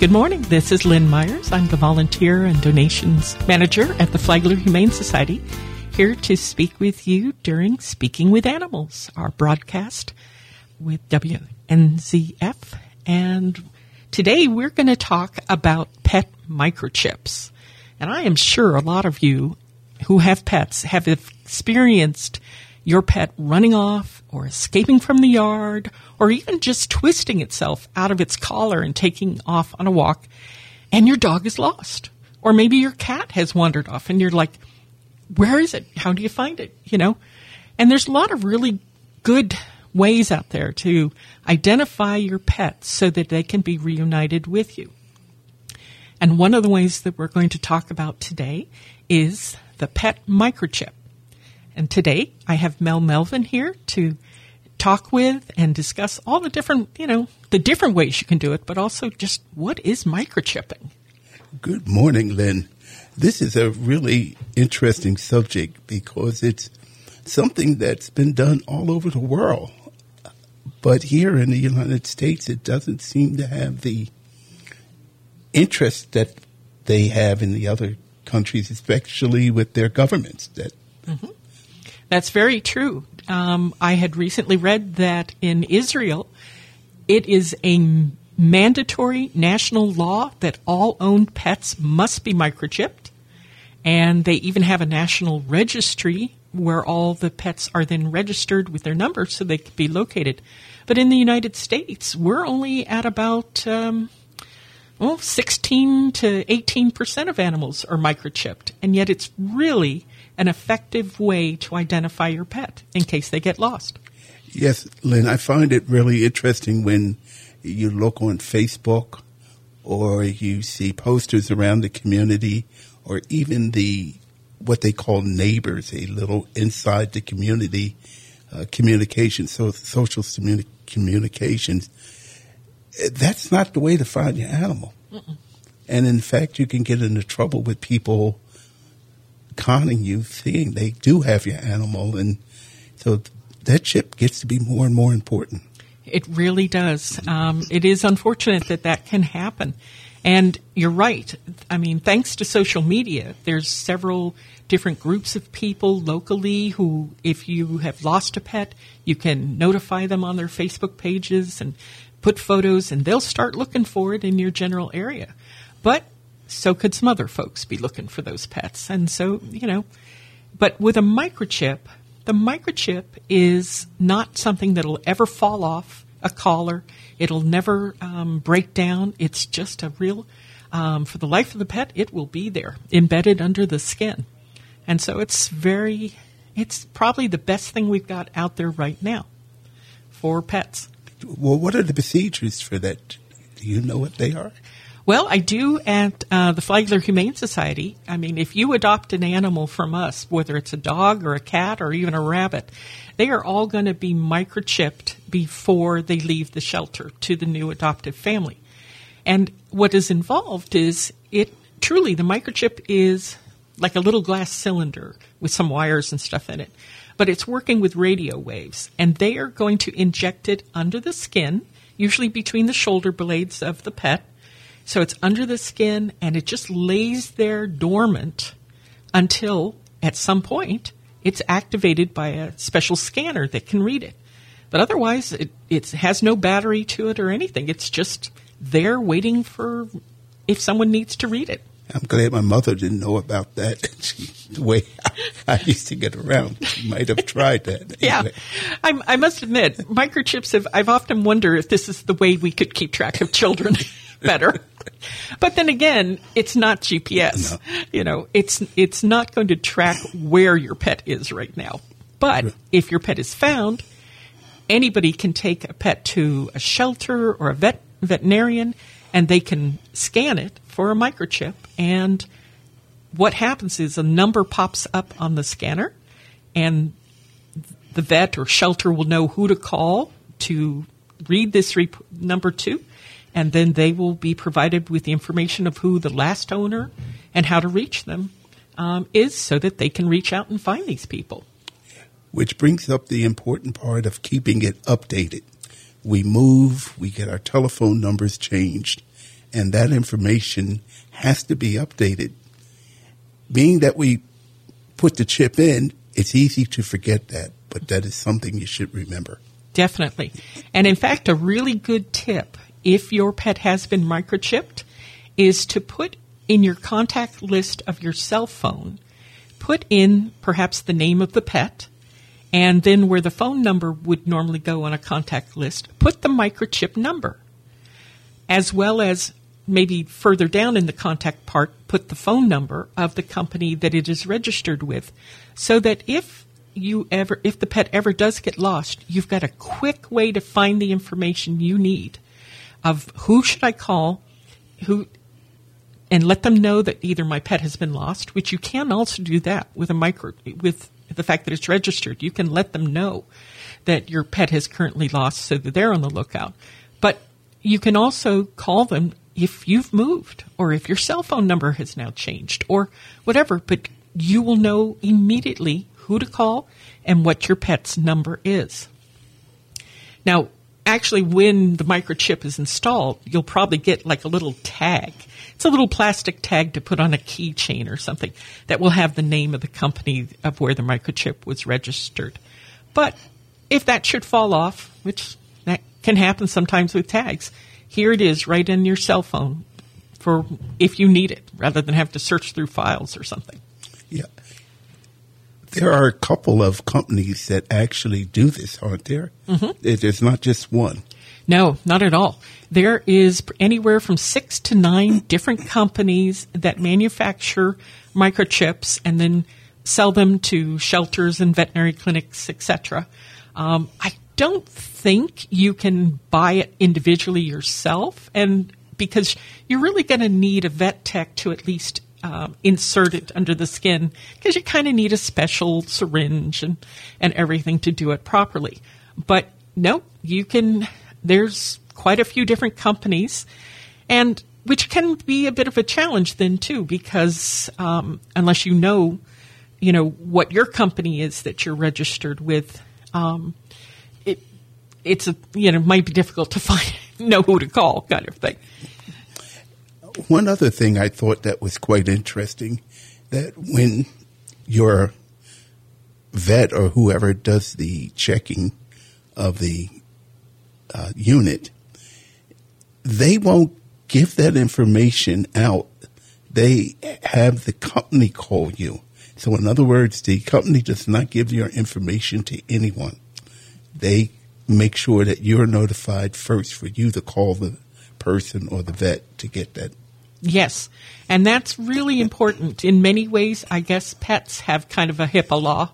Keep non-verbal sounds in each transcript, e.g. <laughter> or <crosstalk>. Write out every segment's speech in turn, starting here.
Good morning. This is Lynn Myers. I'm the volunteer and donations manager at the Flagler Humane Society, here to speak with you during Speaking with Animals, our broadcast with WNZF. And today we're going to talk about pet microchips. And I am sure a lot of you who have pets have experienced your pet running off or escaping from the yard or even just twisting itself out of its collar and taking off on a walk and your dog is lost. Or maybe your cat has wandered off and you're like, where is it? How do you find it? You know? And there's a lot of really good ways out there to identify your pets so that they can be reunited with you. And one of the ways that we're going to talk about today is the pet microchip. And today I have Mel Melvin here to talk with and discuss all the different, you know, the different ways you can do it, but also just what is microchipping? Good morning, Lynn. This is a really interesting subject because it's something that's been done all over the world. But here in the United States, it doesn't seem to have the interest that they have in the other countries, especially with their governments that mm-hmm. That's very true. Um, I had recently read that in Israel, it is a mandatory national law that all owned pets must be microchipped. And they even have a national registry where all the pets are then registered with their number so they can be located. But in the United States, we're only at about, um, well, 16 to 18% of animals are microchipped. And yet it's really an effective way to identify your pet in case they get lost. Yes, Lynn, I find it really interesting when you look on Facebook or you see posters around the community or even the what they call neighbors, a little inside the community uh, communication, so social communi- communications. That's not the way to find your animal. Mm-mm. And in fact, you can get into trouble with people conning you, seeing they do have your animal, and so that chip gets to be more and more important. It really does. Um, it is unfortunate that that can happen. And you're right. I mean, thanks to social media, there's several different groups of people locally who, if you have lost a pet, you can notify them on their Facebook pages and put photos, and they'll start looking for it in your general area. But so could some other folks be looking for those pets. And so, you know, but with a microchip, the microchip is not something that'll ever fall off a collar. It'll never um, break down. It's just a real, um, for the life of the pet, it will be there, embedded under the skin. And so it's very, it's probably the best thing we've got out there right now for pets. Well, what are the procedures for that? Do you know what they are? Well, I do at uh, the Flagler Humane Society. I mean, if you adopt an animal from us, whether it's a dog or a cat or even a rabbit, they are all going to be microchipped before they leave the shelter to the new adoptive family. And what is involved is it truly, the microchip is like a little glass cylinder with some wires and stuff in it. But it's working with radio waves, and they are going to inject it under the skin, usually between the shoulder blades of the pet so it's under the skin and it just lays there dormant until at some point it's activated by a special scanner that can read it. But otherwise, it, it has no battery to it or anything. It's just there waiting for if someone needs to read it. I'm glad my mother didn't know about that. <laughs> She, the way I, I, used to get around, she might have tried that. <laughs> Anyway. Yeah, I, I must admit, microchips have. I've often wondered if this is the way we could keep track of children <laughs> better. But then again, it's not GPS. No. You know, it's it's not going to track where your pet is right now. But if your pet is found, anybody can take a pet to a shelter or a vet veterinarian and they can scan it for a microchip and what happens is a number pops up on the scanner and the vet or shelter will know who to call to read this rep- number to and then they will be provided with the information of who the last owner and how to reach them um, is so that they can reach out and find these people. Which brings up the important part of keeping it updated. We move, we get our telephone numbers changed, and that information has to be updated. Being that we put the chip in, it's easy to forget that, but that is something you should remember. Definitely. And in fact, a really good tip if your pet has been microchipped is to put in your contact list of your cell phone, put in perhaps the name of the pet, and then where the phone number would normally go on a contact list, put the microchip number, as well as maybe further down in the contact part, put the phone number of the company that it is registered with, so that if you ever, if the pet ever does get lost, you've got a quick way to find the information you need of who should I call, who, and let them know that either my pet has been lost, which you can also do that with a micro, with the fact that it's registered. You can let them know that your pet has currently lost so that they're on the lookout. But you can also call them if you've moved or if your cell phone number has now changed or whatever, but you will know immediately who to call and what your pet's number is. Now, actually, when the microchip is installed, you'll probably get like a little tag. It's a little plastic tag to put on a keychain or something that will have the name of the company of where the microchip was registered. But if that should fall off, which that can happen sometimes with tags, here it is right in your cell phone for if you need it rather than have to search through files or something. Yeah. There are a couple of companies that actually do this, aren't there? Mm-hmm. There's not just one. No, not at all. There is anywhere from six to nine different companies that manufacture microchips and then sell them to shelters and veterinary clinics, etc. Um, I don't think you can buy it individually yourself, and because you're really going to need a vet tech to at least um, insert it under the skin because you kind of need a special syringe and, and everything to do it properly. But no, you can, there's quite a few different companies and which can be a bit of a challenge then too because um, unless you know, you know, what your company is that you're registered with, um, it, it's a, you know, might be difficult to <laughs> find, know who to call kind of thing one other thing I thought that was quite interesting that when your vet or whoever does the checking of the uh, unit, they won't give that information out. They have the company call you. So, in other words, the company does not give your information to anyone. They make sure that you're notified first for you to call the person or the vet to get that Yes. And that's really important. In many ways, I guess pets have kind of a HIPAA law,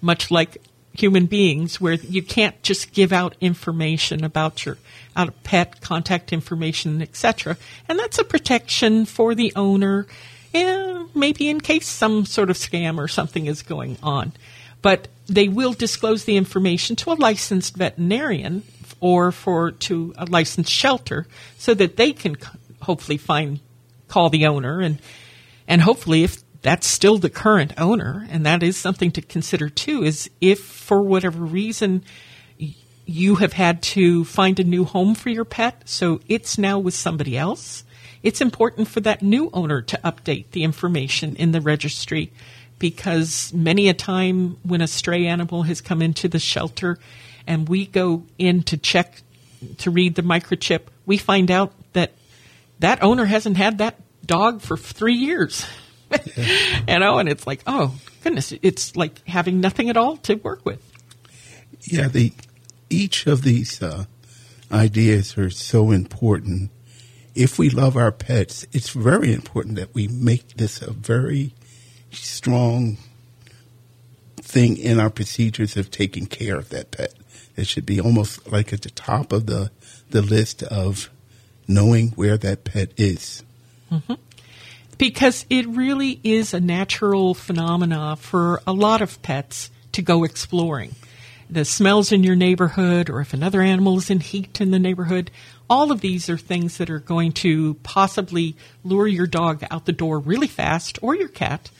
much like human beings, where you can't just give out information about your out of pet contact information, etc. And that's a protection for the owner, eh, maybe in case some sort of scam or something is going on. But they will disclose the information to a licensed veterinarian or for to a licensed shelter so that they can hopefully find call the owner and and hopefully if that's still the current owner and that is something to consider too is if for whatever reason you have had to find a new home for your pet so it's now with somebody else it's important for that new owner to update the information in the registry. Because many a time when a stray animal has come into the shelter and we go in to check to read the microchip we find out that that owner hasn't had that dog for three years. <laughs> you know, and it's like, oh goodness, it's like having nothing at all to work with. Yeah, the each of these uh, ideas are so important. If we love our pets, it's very important that we make this a very strong thing in our procedures of taking care of that pet. It should be almost like at the top of the the list of knowing where that pet is. Mm-hmm because it really is a natural phenomena for a lot of pets to go exploring. The smells in your neighborhood, or if another animal is in heat in the neighborhood, all of these are things that are going to possibly lure your dog out the door really fast, or your cat,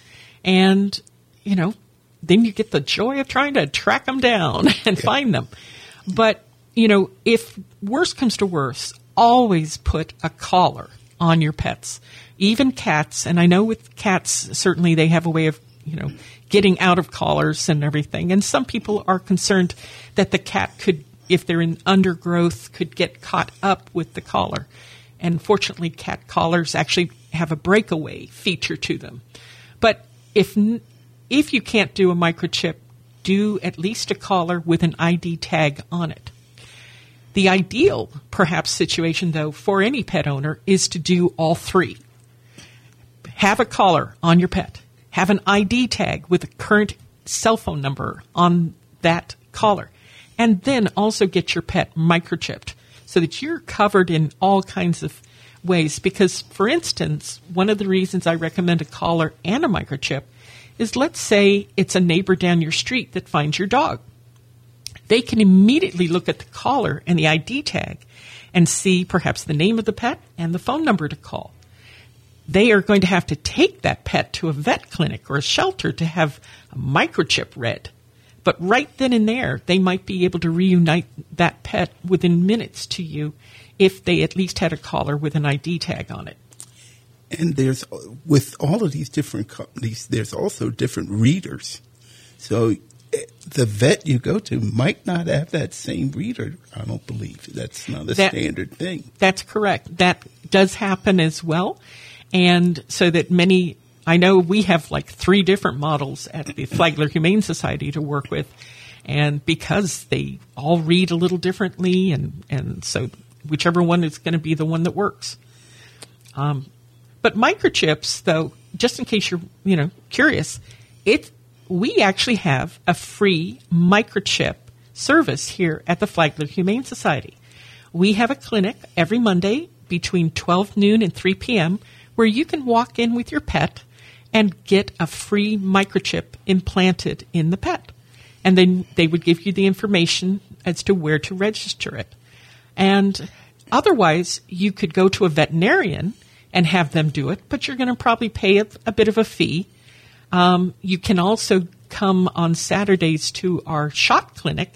and you know, then you get the joy of trying to track them down <laughs> and find them. But you know, if worse comes to worse, always put a collar on your pets, even cats. And I know with cats, certainly they have a way of, you know, getting out of collars and everything. And some people are concerned that the cat could, if they're in undergrowth, could get caught up with the collar. And fortunately, cat collars actually have a breakaway feature to them. But if if you can't do a microchip, do at least a collar with an ID tag on it. The ideal, perhaps, situation, though, for any pet owner is to do all three. Have a collar on your pet, have an ID tag with a current cell phone number on that collar, and then also get your pet microchipped so that you're covered in all kinds of ways. Because, for instance, one of the reasons I recommend a collar and a microchip is let's say it's a neighbor down your street that finds your dog. They can immediately look at the collar and the ID tag and see perhaps the name of the pet and the phone number to call. They are going to have to take that pet to a vet clinic or a shelter to have a microchip read. But right then and there, they might be able to reunite that pet within minutes to you if they at least had a collar with an ID tag on it. And there's, with all of these different companies, there's also different readers. So the vet you go to might not have that same reader. I don't believe that's not a that, standard thing. That's correct. That does happen as well. And so that many, I know we have like three different models at the Flagler Humane Society to work with. And because they all read a little differently and, and so whichever one is going to be the one that works. Um, but microchips, though, just in case you're you know curious, it we actually have a free microchip service here at the Flagler Humane Society. We have a clinic every Monday between 12 noon and 3 p.m. where you can walk in with your pet and get a free microchip implanted in the pet. And then they would give you the information as to where to register it. And otherwise, you could go to a veterinarian and have them do it, but you're going to probably pay a, a, bit of a fee. Um, you can also come on Saturdays to our shot clinic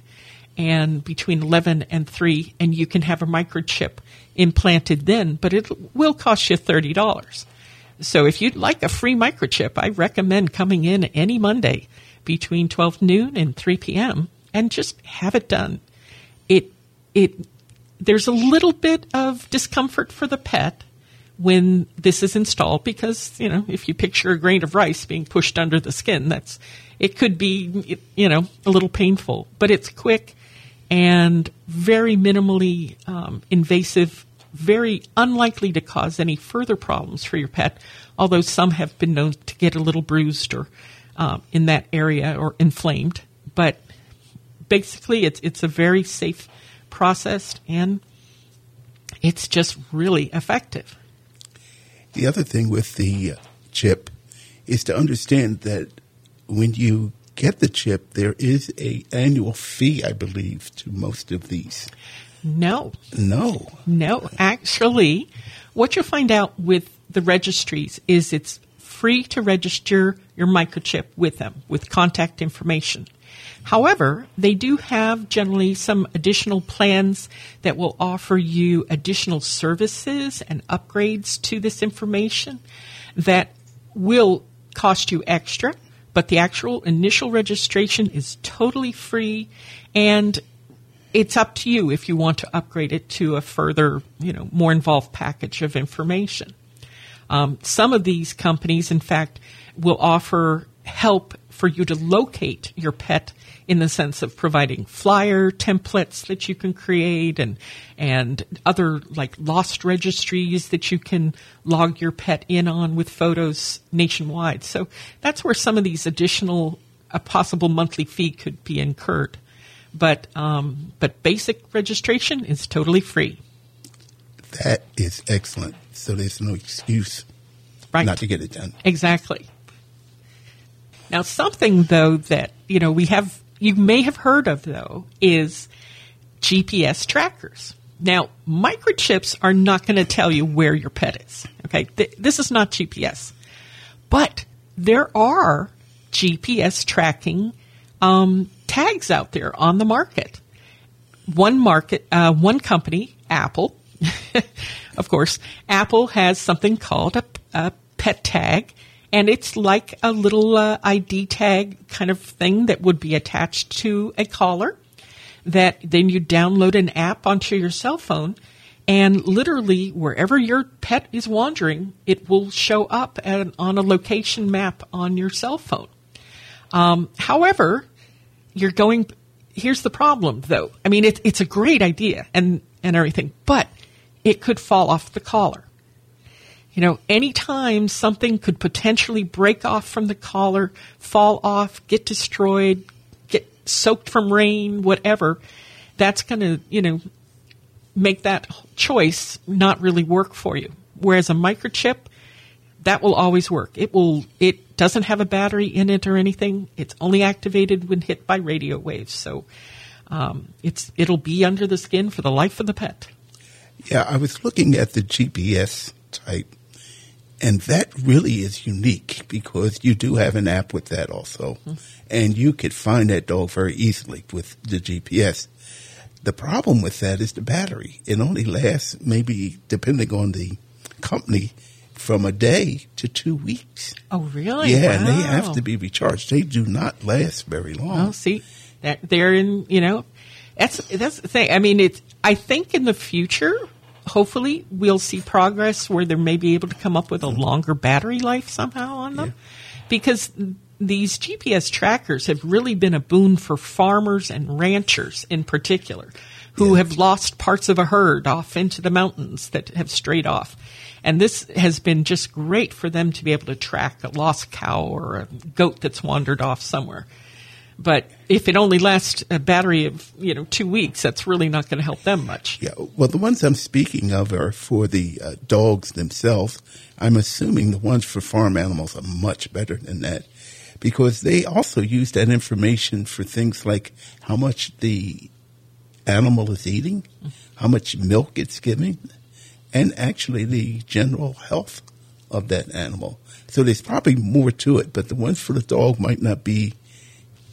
and between 11 and 3 and you can have a microchip implanted then but it will cost you $30 so if you'd like a free microchip i recommend coming in any monday between 12 noon and 3 p.m and just have it done. It it there's a little bit of discomfort for the pet when this is installed because, you know, if you picture a grain of rice being pushed under the skin, that's, it could be, you know, a little painful, but it's quick and very minimally um, invasive, very unlikely to cause any further problems for your pet, although some have been known to get a little bruised or um, in that area or inflamed. But basically, it's, it's a very safe process and it's just really effective. The other thing with the uh, chip is to understand that when you get the chip, there is a annual fee, I believe, to most of these. No. No. No. Actually, what you'll find out with the registries is it's free to register your microchip with them with contact information. However, they do have generally some additional plans that will offer you additional services and upgrades to this information that will cost you extra, but the actual initial registration is totally free and it's up to you if you want to upgrade it to a further, you know, more involved package of information. Um, some of these companies, in fact, will offer help for you to locate your pet in the sense of providing flyer templates that you can create and and other like lost registries that you can log your pet in on with photos nationwide. So that's where some of these additional a possible monthly fee could be incurred. But um, but basic registration is totally free. That is excellent. So there's no excuse right. not to get it done. Exactly. Now, something though that you know we have you may have heard of, though, is GPS trackers. Now, microchips are not going to tell you where your pet is. Okay, Th- this is not GPS, but there are GPS tracking um, tags out there on the market. One market, uh, one company, Apple, <laughs> of course, Apple has something called a, a pet tag, and it's like a little uh, ID tag kind of thing that would be attached to a collar. That then you download an app onto your cell phone, and literally wherever your pet is wandering, it will show up at, on a location map on your cell phone. Um, however, you're going. Here's the problem, though. I mean, it, it's a great idea and and everything, but it could fall off the collar. You know, anytime something could potentially break off from the collar, fall off, get destroyed, get soaked from rain, whatever, that's going to, you know, make that choice not really work for you. Whereas a microchip, that will always work. It will, it doesn't have a battery in it or anything. It's only activated when hit by radio waves. So, um, it's, it'll be under the skin for the life of the pet. Yeah, I was looking at the GPS type, and that really is unique because you do have an app with that also, mm-hmm. and you could find that dog very easily with the GPS. The problem with that is the battery. It only lasts maybe, depending on the company, from a day to two weeks. Oh, really? Yeah, wow. and they have to be recharged. They do not last very long. Oh, see, that they're in, you know, that's that's the thing. I mean, it's. I think in the future, hopefully, we'll see progress where they may be able to come up with a longer battery life somehow on them, yeah. because these GPS trackers have really been a boon for farmers and ranchers in particular, who yeah. have lost parts of a herd off into the mountains that have strayed off. And this has been just great for them to be able to track a lost cow or a goat that's wandered off somewhere. But if it only lasts a battery of you know two weeks, that's really not going to help them much. Yeah, well, the ones I'm speaking of are for the uh, dogs themselves. I'm assuming the ones for farm animals are much better than that because they also use that information for things like how much the animal is eating, how much milk it's giving, and actually the general health of that animal. So there's probably more to it, but the ones for the dog might not be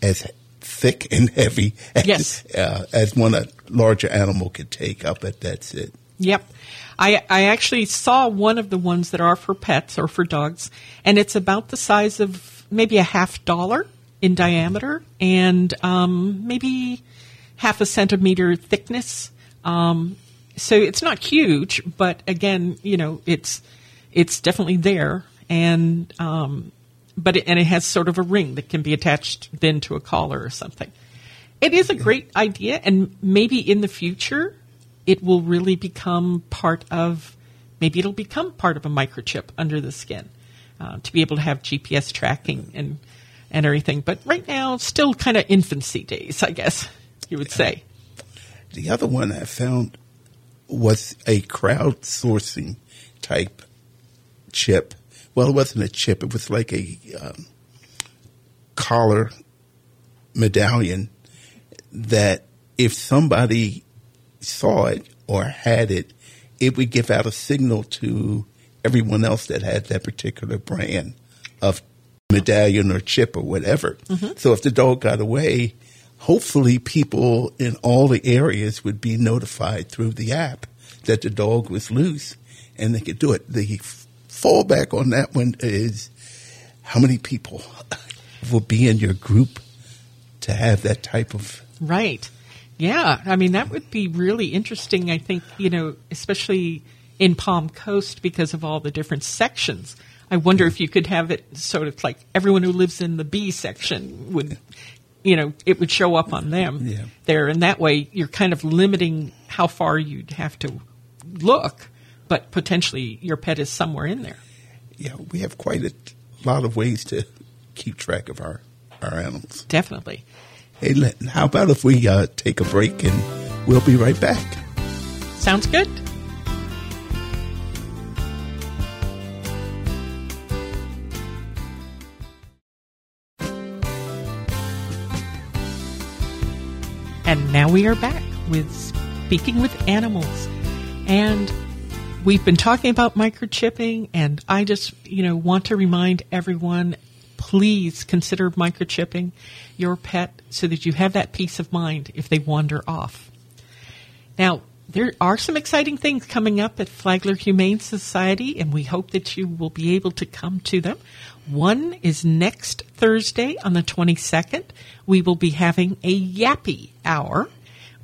as thick and heavy as, yes. uh, as one a larger animal could take. I'll bet that's it. Yep. I, I actually saw one of the ones that are for pets or for dogs, and it's about the size of maybe a half dollar in diameter and um, maybe half a centimeter thickness. Um, so it's not huge, but again, you know, it's it's definitely there, and um, but it, and it has sort of a ring that can be attached then to a collar or something. It is a great idea, and maybe in the future, it will really become part of. Maybe it'll become part of a microchip under the skin uh, to be able to have GPS tracking and and everything. But right now, still kind of infancy days, I guess you would say. The other one I found was a crowdsourcing type chip well, it wasn't a chip. It was like a um, collar medallion that if somebody saw it or had it, it would give out a signal to everyone else that had that particular brand of medallion or chip or whatever. Mm-hmm. So if the dog got away, hopefully people in all the areas would be notified through the app that the dog was loose and they could do it. The fallback on that one is how many people <laughs> will be in your group to have that type of right. Yeah, I mean that would be really interesting. I think you know, especially in Palm Coast because of all the different sections. I wonder if you could have it sort of like everyone who lives in the B section would, you know, it would show up on them yeah. there, and that way you're kind of limiting how far you'd have to look but potentially your pet is somewhere in there. Yeah, we have quite a lot of ways to keep track of our, our animals. Definitely. Hey, how about if we uh, take a break and we'll be right back? Sounds good. And now we are back with Speaking with Animals. And we've been talking about microchipping, and I just, you know, want to remind everyone please consider microchipping your pet so that you have that peace of mind if they wander off. Now, there are some exciting things coming up at Flagler Humane Society, and we hope that you will be able to come to them. One is next Thursday on the 22nd. We will be having a Yappy Hour,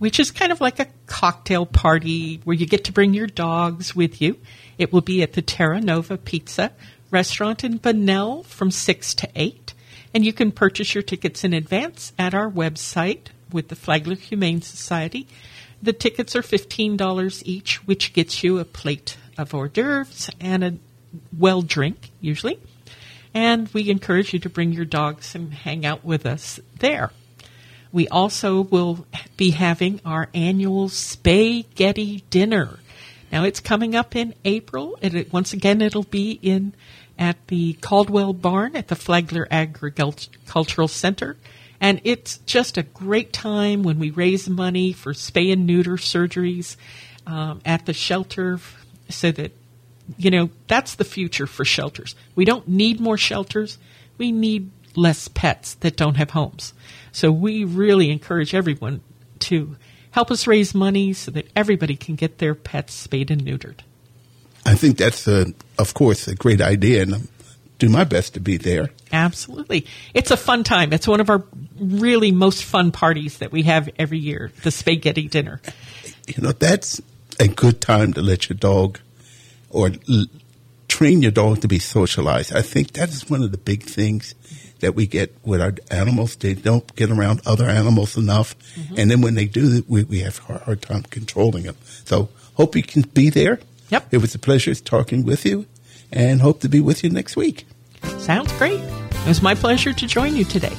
which is kind of like a cocktail party where you get to bring your dogs with you. It will be at the Terra Nova Pizza restaurant in Bunnell from 6 to 8. And you can purchase your tickets in advance at our website with the Flagler Humane Society. The tickets are $15 each, which gets you a plate of hors d'oeuvres and a well drink, usually. And we encourage you to bring your dogs and hang out with us there. We also will be having our annual Spaghetti Dinner. Now it's coming up in April. It, once again, it'll be in at the Caldwell Barn at the Flagler Agricultural Center. And it's just a great time when we raise money for spay and neuter surgeries um, at the shelter so that, you know, that's the future for shelters. We don't need more shelters. We need less pets that don't have homes. So we really encourage everyone to help us raise money so that everybody can get their pets spayed and neutered. I think that's, a, of course, a great idea, and I'll do my best to be there. Absolutely. It's a fun time. It's one of our really most fun parties that we have every year, the spaghetti dinner. You know, that's a good time to let your dog or l- train your dog to be socialized. I think that is one of the big things that we get with our animals. They don't get around other animals enough. Mm-hmm. And then when they do, we, we have a hard time controlling them. So hope you can be there. Yep. It was a pleasure talking with you and hope to be with you next week. Sounds great. It was my pleasure to join you today.